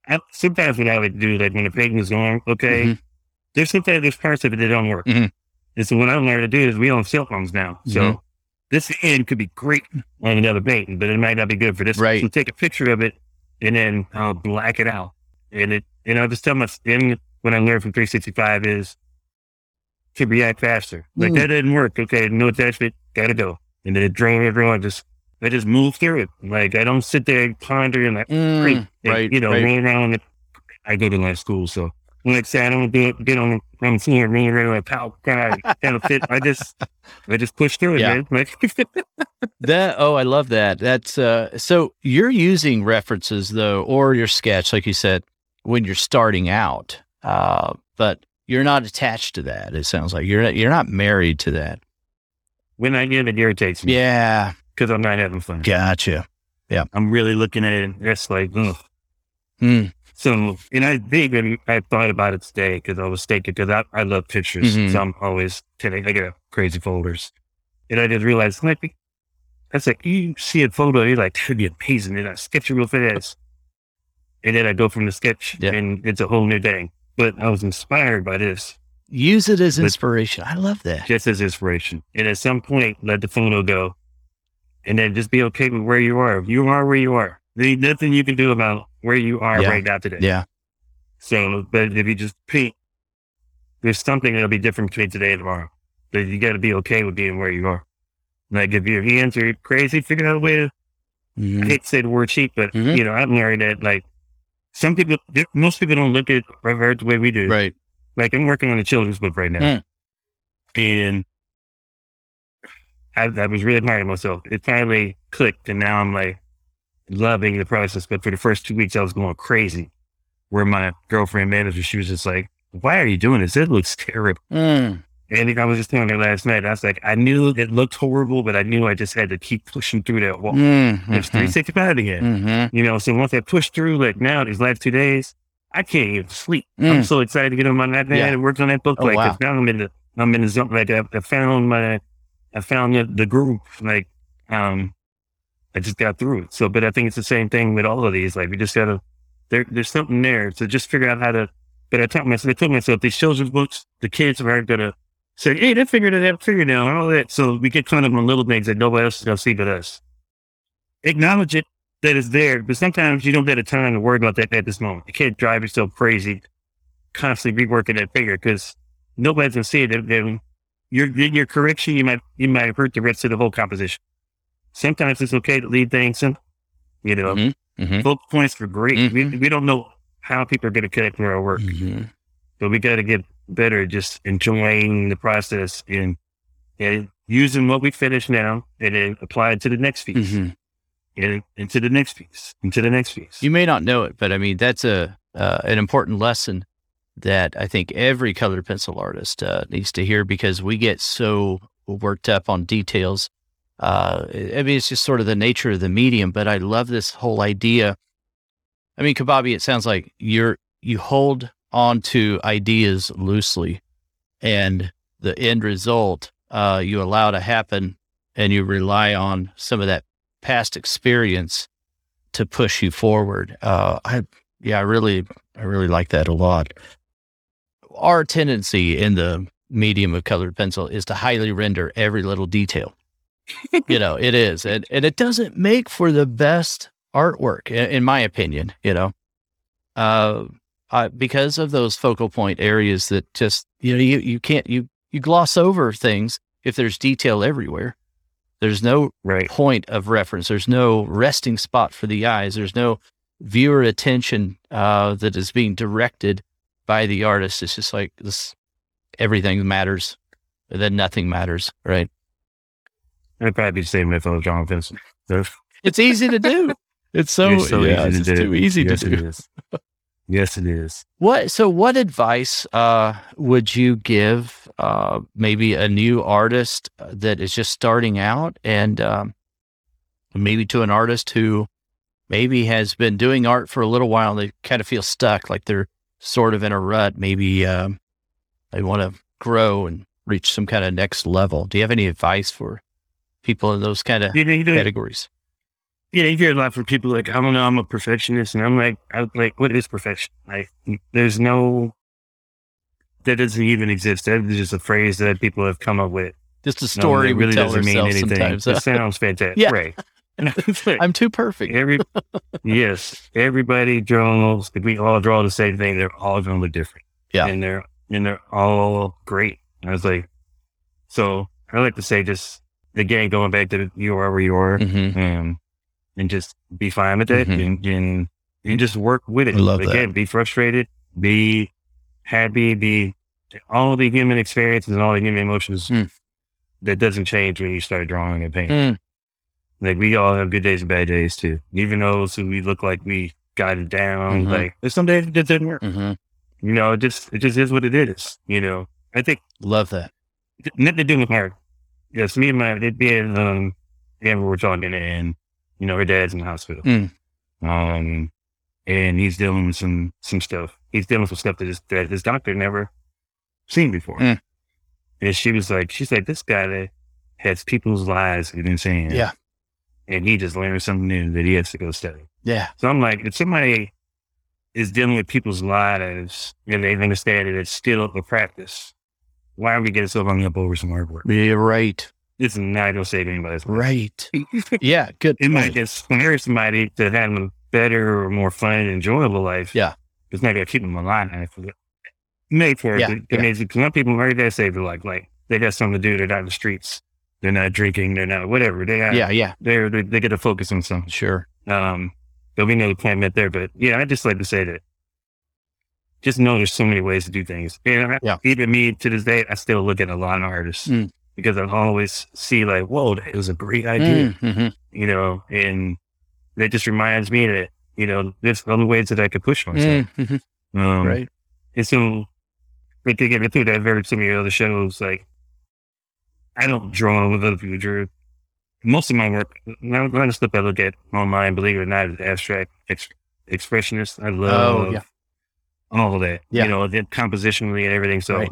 I, sometimes what I would do, like when the painting is going, okay, Mhm. there's sometimes there's parts of it that don't work. Mhm. And so what I learned to do is we own cell phones now. So Mhm. this end could be great on another painting, but it might not be good for this. Right. So take a picture of it and then I'll black it out. And it, and I'll just tell my, then what I learned from 365 is to react faster. Like Mm. that didn't work. Okay. No attachment. Gotta go. And then it drained everyone. Just, I just move through it. Like I don't sit there and ponder and like, Mm. And, right. You know, right. around. And I go to my school. So when I say I don't do it, get on, I'm seeing running around like, pow, kind of, kind of fit. I just, I just push through it, Yeah. man. Like, That oh, I love that. That's uh so you're using references though, or your sketch, like you said, when you're starting out. Uh, but you're not attached to that. It sounds like you're not, you're not married to that. when I get it irritates me Yeah, because I'm not having fun. gotcha. Yeah. I'm really looking at it. and It's like, ugh. Mm, So, and I think and I thought about it today because I was thinking, because I, I love pictures. Mhm. So I'm always telling, I get crazy folders. And I just realized, like, that's like, you see a photo, you're like, that'd be amazing. And I sketch it real fast. And then I go from the sketch Yeah. and it's a whole new thing. But I was inspired by this use it as inspiration. I love that. just as inspiration. And at some point, let the photo go and then just be okay with where you are. You are where you are. There's nothing you can do about where you are Yeah. right now today. Yeah. So, but if you just paint, there's something that'll be different between today and tomorrow. But you got to be okay with being where you are. Like if your hands are crazy, figure out a way to. I Mhm. hate to say the word cheap, but Mhm. you know, I'm learning that like some people, most people don't look at art the way we do. Right. Like I'm working on a children's book right now, Hmm. and I, I was really admiring myself. It finally clicked, and now I'm like loving the process. But for the first two weeks, I was going crazy. Where my girlfriend manager, she was just like, "Why are you doing this? It looks terrible." Mm, And I was just telling her last night. I was like, I knew it looked horrible, but I knew I just had to keep pushing through that wall. mm, It's mhm, 365 again. mhm. You know, so once I push through, like now, these last two days, I can't even sleep. I'm Mm. so excited to get on my iPad Yeah. and work on that book. Oh, like, wow. now I'm in the, I'm in the zone. Like, I, I found my, I found the, the groove. Like, um, I just got through it. So, but I think it's the same thing with all of these. Like, we just gotta, there, there's something there. So just figure out how to, but I told myself, I told myself, these children's books, the kids aren't gonna say, hey, they figured it out, figured it out, and all that. So we get caught up on little things that nobody else is gonna see but us. Acknowledge it that it's there, but sometimes you don't get a time to worry about that at this moment. You can't drive yourself crazy, constantly reworking that figure because nobody's gonna see it. Then- Then your your correction, you might you might hurt the rest of the whole composition. Sometimes it's okay to leave things in. You know, Mhm. Mhm. both points are great. We Mhm. we don't know how people are gonna connect with our work, but we got to get better at just enjoying the process and and using what we finish now and then apply it to the next piece Mhm. and into the next piece, into the next piece. You may not know it, but I mean that's a uh, an important lesson that I think every colored pencil artist uh, needs to hear because we get so worked up on details. Uh, I mean, it's just sort of the nature of the medium. But I love this whole idea. I mean, Cbabi, it sounds like you're you hold on to ideas loosely, and the end result uh, you allow to happen, and you rely on some of that past experience to push you forward. Uh, I yeah, I really I really like that a lot. Our tendency in the medium of colored pencil is to highly render every little detail. you know, it is, and and it doesn't make for the best artwork, in, in my opinion. You know, uh, uh, because of those focal point areas that just you know you you can't you you gloss over things if there's detail everywhere. There's no right. point of reference. There's no resting spot for the eyes. There's no viewer attention uh, that is being directed by the artist. It's just like this. Everything matters, and then nothing matters. Right? I'd probably be the same if I was John Vincent. It's easy to do. It's so, so yeah, easy it's to too easy yes, to do. is. yes, it is. What so what advice uh, would you give uh, maybe a new artist uh, that is just starting out and um, maybe to an artist who maybe has been doing art for a little while and they kind of feel stuck like they're sort of in a rut maybe um, they want to grow and reach some kind of next level do you have any advice for people in those kind of You know, you know, categories Yeah, you hear a lot from people like, I don't know, I'm a perfectionist. And I'm like, I'm like, what is perfection? Like, there's no, that doesn't even exist. That is just a phrase that people have come up with. just a No, story we tell doesn't mean anything. sometimes It sounds fantastic. Yeah. Right. i'm too perfect Every, yes, everybody draws, if we all draw the same thing, they're all going to look different. Yeah. And they're, and they're all great. I was like, so I like to say just, again, going back to you are where you are. hmm um, and just be fine with that Mhm. and, and and just work with it. I love that. Again, be frustrated, be happy, be all the human experiences and all the human emotions Mm. that doesn't change when you start drawing and painting. Mm. Like we all have good days and bad days too. Even those who we look like we got it down, Mhm. like there's some days that didn't work. hmm You know, it just it just is what it is. You know, I think love that nothing to do with her. Yes, me and my it being um Amber were talking and you know her dad's in the hospital. Mm. Um and he's dealing with some some stuff. He's dealing with stuff that his that his doctor never seen before. Mm. And she was like, she's like, this guy that has people's lives in his hands. Yeah. And he just learned something new that he has to go study. yeah So I'm like, if somebody is dealing with people's lives and they understand that it's still a practice, why are we getting so hung up over some artwork? Yeah, right. It's not going to save anybody's life. Right. Yeah. Good. It might inspire somebody to have a better or more fun and enjoyable life. Yeah. It's not going to keep them alive. Made for Yeah, it. yeah. Mean, some people already that save their life. Like they got something to do. They're not in the streets. They're not drinking. They're not whatever. They got, Yeah. Yeah. They're, they, they get to focus on something. Sure. Um, there'll be no can't there, but yeah, I just like to say that. Just know there's so many ways to do things. And I- Yeah. even me to this day, I still look at a lot of artists Mm. because I always see like, whoa, that was a great idea, Mm-hmm. you know, and that just reminds me that, you know, there's other ways that I could push myself. Mm-hmm. Um, Right. and so get me through that very similar other shows. Like, I don't draw with other people drew. Most of my work, none of the stuff I look at online, believe it or not, is abstract ex- expressionist. I love Oh, yeah. all of that. Yeah. You know, the compositionally and everything. So right.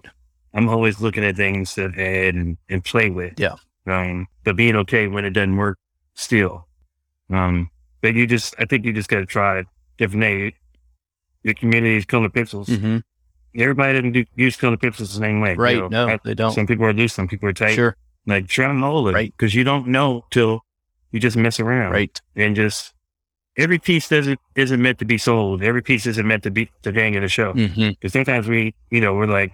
I'm always looking at things to add and, and play with. Yeah. Um, but being okay when it doesn't work still. Um, but you just, I think you just got to try it different. Day. Your community is colored pencils. hmm Everybody doesn't do, use colored pencils the same way. you Right. know. no, I- they don't. Some people are loose, some people are tight. Sure. Like try and hold it. Right. Because you don't know till you just mess around. Right. And just every piece doesn't isn't meant to be sold. Every piece isn't meant to be to hang in the show. Mm-hmm. Because sometimes we, you know, we're like,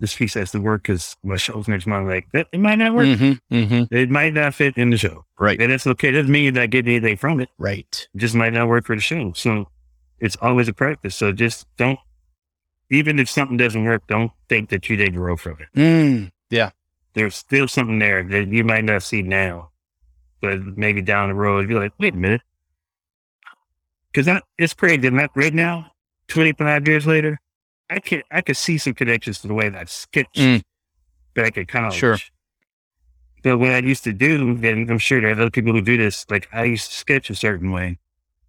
this piece has to work because my show's next month. Like that, it might not work. Mm-hmm. Mm-hmm. It might not fit in the show. Right. And that's okay. Doesn't mean you're not getting anything from it. Right. It just might not work for the show. So it's always a practice. So just don't, even if something doesn't work, don't think that you didn't grow from it. Mm. Yeah. There's still something there that you might not see now, but maybe down the road, you're like, wait a minute. Cause that, it's crazy. That right now, 25 years later, I can I could see some connections to the way that sketch Mm. back at college. Sure. But what I used to do, and I'm sure there are other people who do this, like I used to sketch a certain way.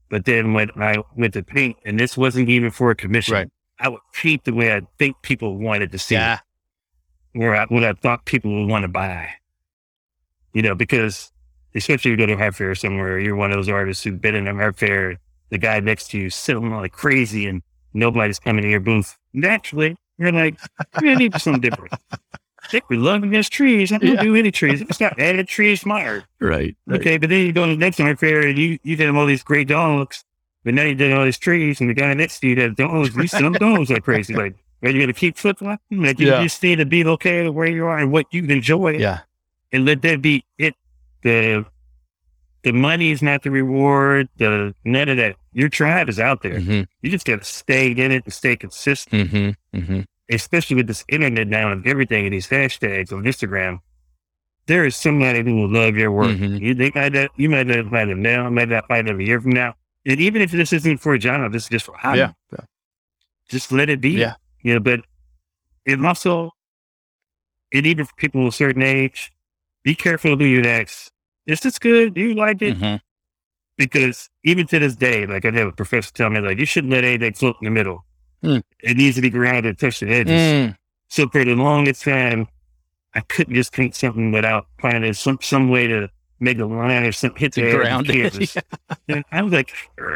But then when I went to paint, and this wasn't even for a commission, Right. I would paint the way I think people wanted to see Yeah. it, where I, what I thought people would want to buy. You know, because especially if you go to a art fair somewhere, you're one of those artists who've been in an art fair, the guy next to you sitting like crazy and nobody's coming to your booth. Naturally, you're like, we need something different. Think we love these trees. I don't Yeah. do any trees. It's got added trees my art. Right. right. Okay, but then you go to the next art fair and you, you did all these great dogs, but now you did all these trees and the guy next to you that dogs, these some dogs are crazy. Like, are you going to keep flip flopping? Like, you Yeah. just need to be okay with where you are and what you enjoy Yeah. and let that be it. The the money is not the reward. The none of that. Your tribe is out there. hmm You just got to stay in it and stay consistent. hmm hmm Especially with this internet now and everything and these hashtags on Instagram. There is somebody who will love your work. Mhm. You they might not, you might not find them now, might not find them a year from now. And even if this isn't for a job, this is just for hobby. Yeah. Yeah. Just let it be. Yeah. You know, but it also, and even for people of a certain age, be careful who you ask. Is this good? Do you like it? Mhm. Because even to this day, like I have a professor tell me, like, you shouldn't let anything float in the middle. Hmm. It needs to be grounded, touch the edges. Mm. So for the longest time, I couldn't just paint something without finding some some way to make a line or something hit the To ground the it. canvas. And I was like,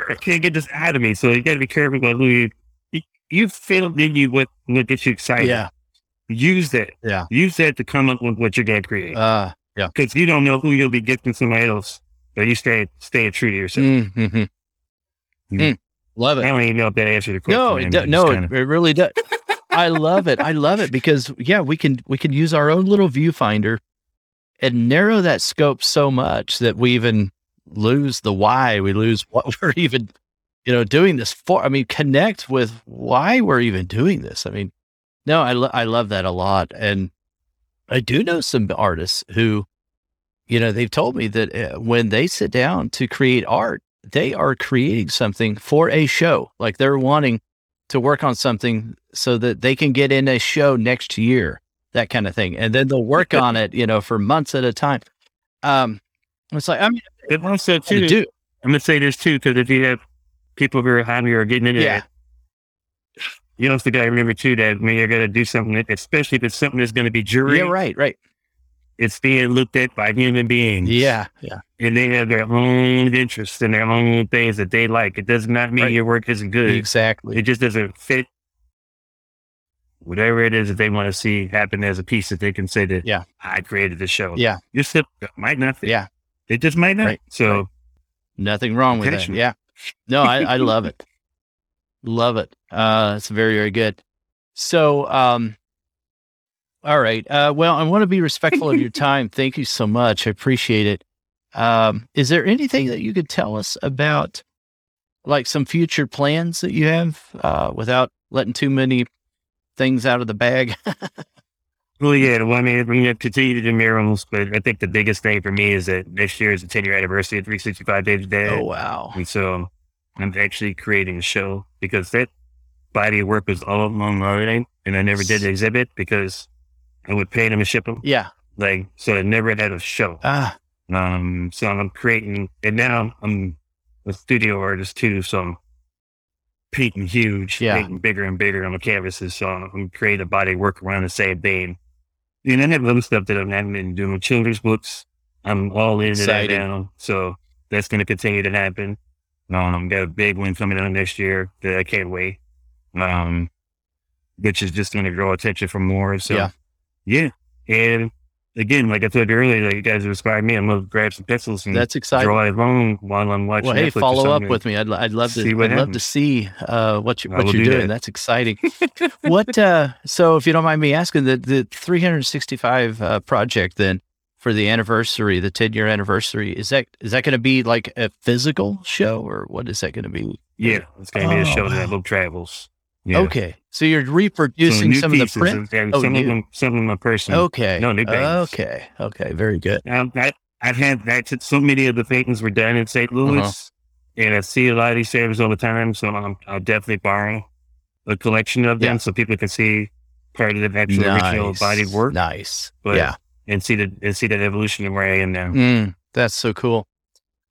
I can't get this out of me. So you got to be careful about who you. You, you feel in you what what gets you excited. Yeah. Use that. Yeah. Use that to come up with what you're going to create. Uh, yeah. Because you don't know who you'll be gifting somebody else, but you stay stay true to yourself. mm-hmm. Mm. Love it. I don't even know if that answered the question. No, it do, no, kinda- it really does. I love it. I love it because yeah, we can we can use our own little viewfinder and narrow that scope so much that we even lose the why. We lose what we're even, you know, doing this for. I mean, connect with why we're even doing this. I mean, no, I lo- I love that a lot, and I do know some artists who, you know, they've told me that uh, when they sit down to create art, they are creating something for a show. Like they're wanting to work on something so that they can get in a show next year, that kind of thing. And then they'll work on it, you know, for months at a time. Um, it's like, I mean, It also to too. do. I'm gonna say this too because if you have people who are hobby or getting into Yeah. that, you also got to remember too that when you're gonna do something, that- especially if it's something that's gonna be jury, Yeah, right, right. it's being looked at by human beings. Yeah, yeah. and they have their own interests and their own things that they like. It does not mean Right. your work isn't good. Exactly. It just doesn't fit whatever it is that they want to see happen as a piece that they can say that Yeah. I created the show. Yeah. Your slip might not fit. Yeah. It just might not. Right, So right. Nothing wrong with that. Yeah. No, I, I love it. Love it. Uh, it's very, very good. So, um, all right. Uh, well, I want to be respectful of your time. Thank you so much. I appreciate it. Um, is there anything that you could tell us about like some future plans that you have, uh, without letting too many things out of the bag? well yeah, well I mean we're gonna continue to do murals, but I think the biggest thing for me is that next year is the ten year anniversary of three sixty five days a day. oh, wow. And so I'm actually creating a show because that body of work was all along learning and I never did the exhibit because I would pay them and ship them. Yeah. Like, so I never had a show. Ah, Um, so I'm creating, and now I'm a studio artist too. So I'm painting huge, Yeah. painting bigger and bigger on the canvases. So I'm creating a body work around the same thing. And then I have other stuff that I'm having been doing children's books. I'm all into that now. So that's going to continue to happen. Um, got a big one coming out next year that I can't wait. Um, which is just going to draw attention from more. So Yeah. yeah. And again, like I said earlier, like you guys inspired me. I'm going to grab some pencils and that's exciting. draw along while I'm watching. Well, hey, Netflix follow up with me. I'd, I'd love to. see what I'd love to see uh, what you what you're do doing. that. That's exciting. what? Uh, so, if you don't mind me asking, the the 365 uh, project then for the anniversary, the 10 year anniversary, is that is that going to be like a physical show or what is that going to be? Yeah, it's going to be a Oh, show wow. that little travels. Yeah. Okay, so you're reproducing some of the print. and Oh, some new. of them, some of them are personal. Okay. No, new. Okay. Okay. Very good. Um, I, I've had that. So many of the paintings were done in St. Louis, uh-huh. and I see a lot of these savers all the time. So I'm, I'll definitely borrow a collection of them yeah. so people can see part of the actual nice. original body work. Nice. But, yeah. And see the and see that evolution of where I am now. Mm, that's so cool.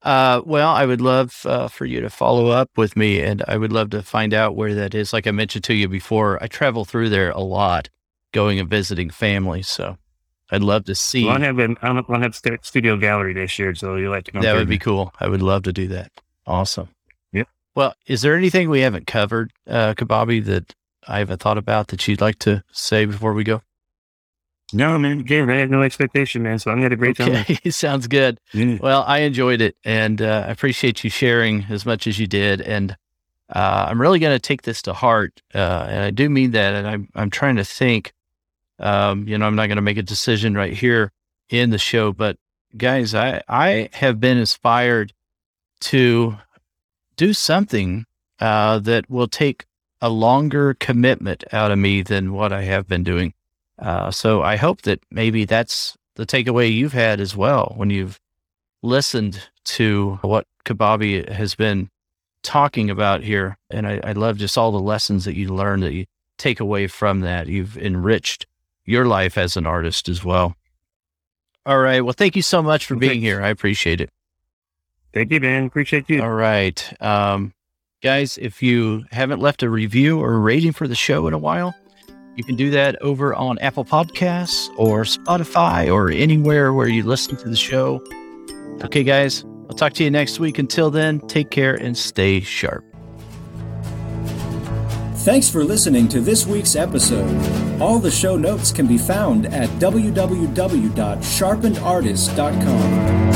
Uh, well, I would love uh, for you to follow up with me, and I would love to find out where that is. Like I mentioned to you before, I travel through there a lot, going and visiting family. So I'd love to see. Well, I have an I have studio gallery this year, so you like to come. That would be cool. I would love to do that. Awesome. Yeah. Well, is there anything we haven't covered, uh, Cbabi, that I haven't thought about that you'd like to say before we go? No, man. Again, I had no expectation, man. So I'm had a great okay. time. Sounds good. Well, I enjoyed it, and uh, I appreciate you sharing as much as you did. And uh, I'm really going to take this to heart, uh, and I do mean that. And I'm I'm trying to think. Um, you know, I'm not going to make a decision right here in the show, but guys, I I have been inspired to do something uh, that will take a longer commitment out of me than what I have been doing. Uh, so I hope that maybe that's the takeaway you've had as well when you've listened to what Cbabi has been talking about here. And I, I love just all the lessons that you learn that you take away from that. You've enriched your life as an artist as well. All right. Well, thank you so much for being here. I appreciate it. Thank you, man. Appreciate you. All right. Um, guys, if you haven't left a review or a rating for the show in a while, you can do that over on Apple Podcasts or Spotify or anywhere where you listen to the show. Okay, guys, I'll talk to you next week. Until then, take care and stay sharp. Thanks for listening to this week's episode. All the show notes can be found at www.sharpenedartist.com.